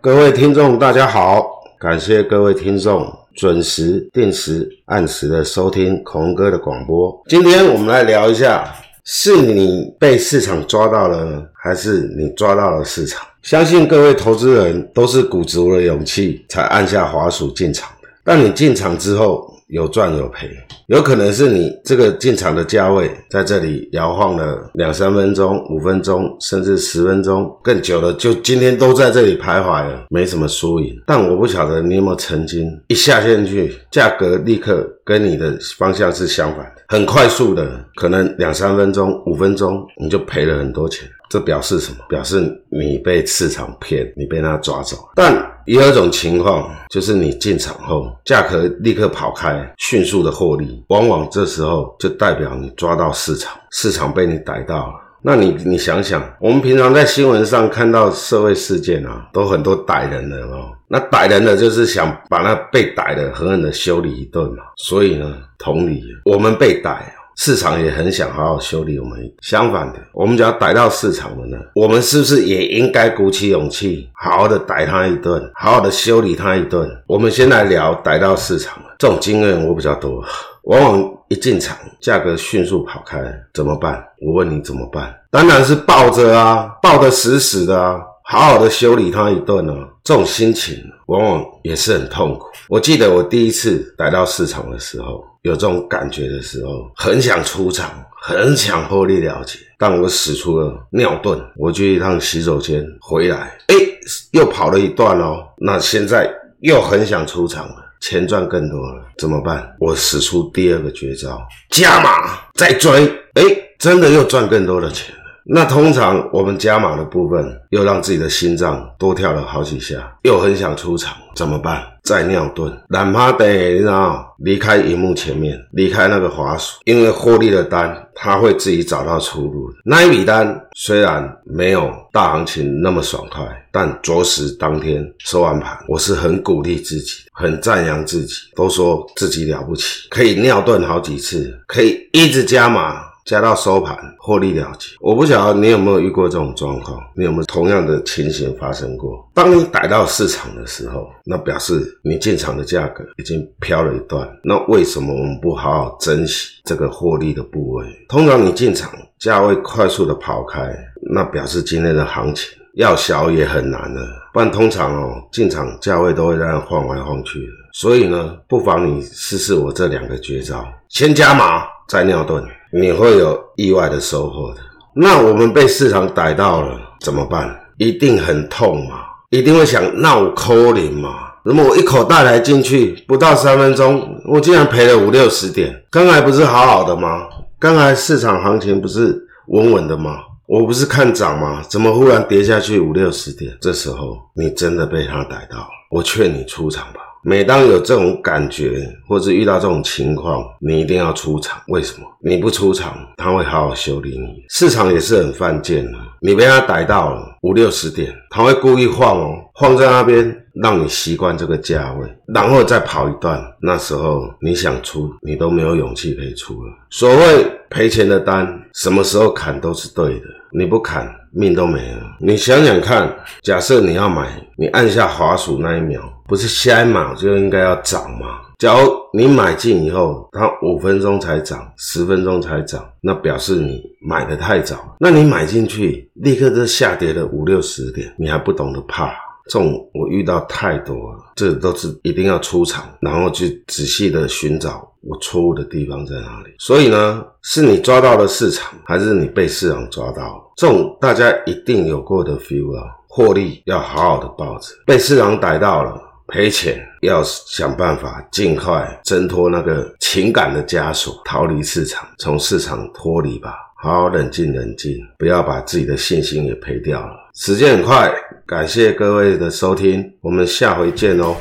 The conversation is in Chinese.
各位听众，大家好，感谢各位听众准时、定时、按时的收听孔哥的广播。今天我们来聊一下，是你被市场抓到了，还是你抓到了市场？相信各位投资人都是鼓足了勇气才按下滑鼠进场的，但你进场之后，有赚有赔，有可能是你这个进场的价位在这里摇晃了两三分钟、五分钟，甚至十分钟更久了，就今天都在这里徘徊了，没什么输赢。但我不晓得你有没有曾经一下线去，价格立刻跟你的方向是相反的，很快速的，可能两三分钟、五分钟你就赔了很多钱。这表示什么？表示你被市场骗，你被他抓走。但也有一种情况，就是你进场后，价格立刻跑开，迅速的获利，往往这时候就代表你抓到市场，市场被你逮到了。那你你想想，我们平常在新闻上看到社会事件啊，都很多逮人的哦。那逮人的就是想把那被逮的狠狠的修理一顿嘛。所以呢，同理，我们被逮。市场也很想好好修理我们。相反的，我们只要逮到市场了呢，我们是不是也应该鼓起勇气，好好的逮他一顿，好好的修理他一顿？我们先来聊逮到市场了。这种经验我比较多，往往一进场，价格迅速跑开，怎么办？我问你怎么办？当然是抱着啊，抱得死死的啊。好好的修理他一顿呢，这种心情往往也是很痛苦。我记得我第一次来到市场的时候，有这种感觉的时候，很想出场，很想获利了结，但我使出了尿遁，我去一趟洗手间回来，诶，又跑了一段哦。那现在又很想出场了，钱赚更多了，怎么办？我使出第二个绝招，加码再追，诶，真的又赚更多的钱。那通常我们加码的部分，又让自己的心脏多跳了好几下，又很想出场，怎么办？再尿遁，懒趴得，你知道离开荧幕前面，离开那个滑鼠，因为获利的单，它会自己找到出路。那一笔单虽然没有大行情那么爽快，但着实当天收完盘，我是很鼓励自己，很赞扬自己，都说自己了不起，可以尿遁好几次，可以一直加码。加到收盘获利了结，我不晓得你有没有遇过这种状况，你有没有同样的情形发生过？当你逮到市场的时候，那表示你进场的价格已经飘了一段。那为什么我们不好好珍惜这个获利的部位？通常你进场价位快速的跑开，那表示今天的行情要小也很难了。不然通常哦，进场价位都会这样晃来晃去。所以呢，不妨你试试我这两个绝招：先加码，再尿遁。你会有意外的收获的。那我们被市场逮到了怎么办？一定很痛嘛，一定会想，那我扣零嘛。那么我一口大台进去，不到三分钟，我竟然赔了五六十点。刚才不是好好的吗？刚才市场行情不是稳稳的吗？我不是看涨吗？怎么忽然跌下去五六十点？这时候你真的被他逮到了。我劝你出场吧。每当有这种感觉，或是遇到这种情况，你一定要出场。为什么？你不出场，他会好好修理你。市场也是很犯贱的，你被他逮到了五六十点，他会故意晃哦，晃在那边，让你习惯这个价位，然后再跑一段。那时候你想出，你都没有勇气可以出了。所谓赔钱的单，什么时候砍都是对的。你不砍，命都没了。你想想看，假设你要买，你按下滑鼠那一秒，不是下一秒就应该要涨吗？假如你买进以后，它五分钟才涨，十分钟才涨，那表示你买的太早。那你买进去，立刻就下跌了五六十点，你还不懂得怕。这种我遇到太多了，这都是一定要出场，然后去仔细的寻找我错误的地方在哪里。所以呢，是你抓到了市场，还是你被市场抓到了？这种大家一定有过的 feel 啊，获利要好好的抱着，被市场逮到了，赔钱要想办法尽快挣脱那个情感的枷锁，逃离市场，从市场脱离吧。好好冷静冷静，不要把自己的信心也赔掉了。时间很快，感谢各位的收听，我们下回见哦。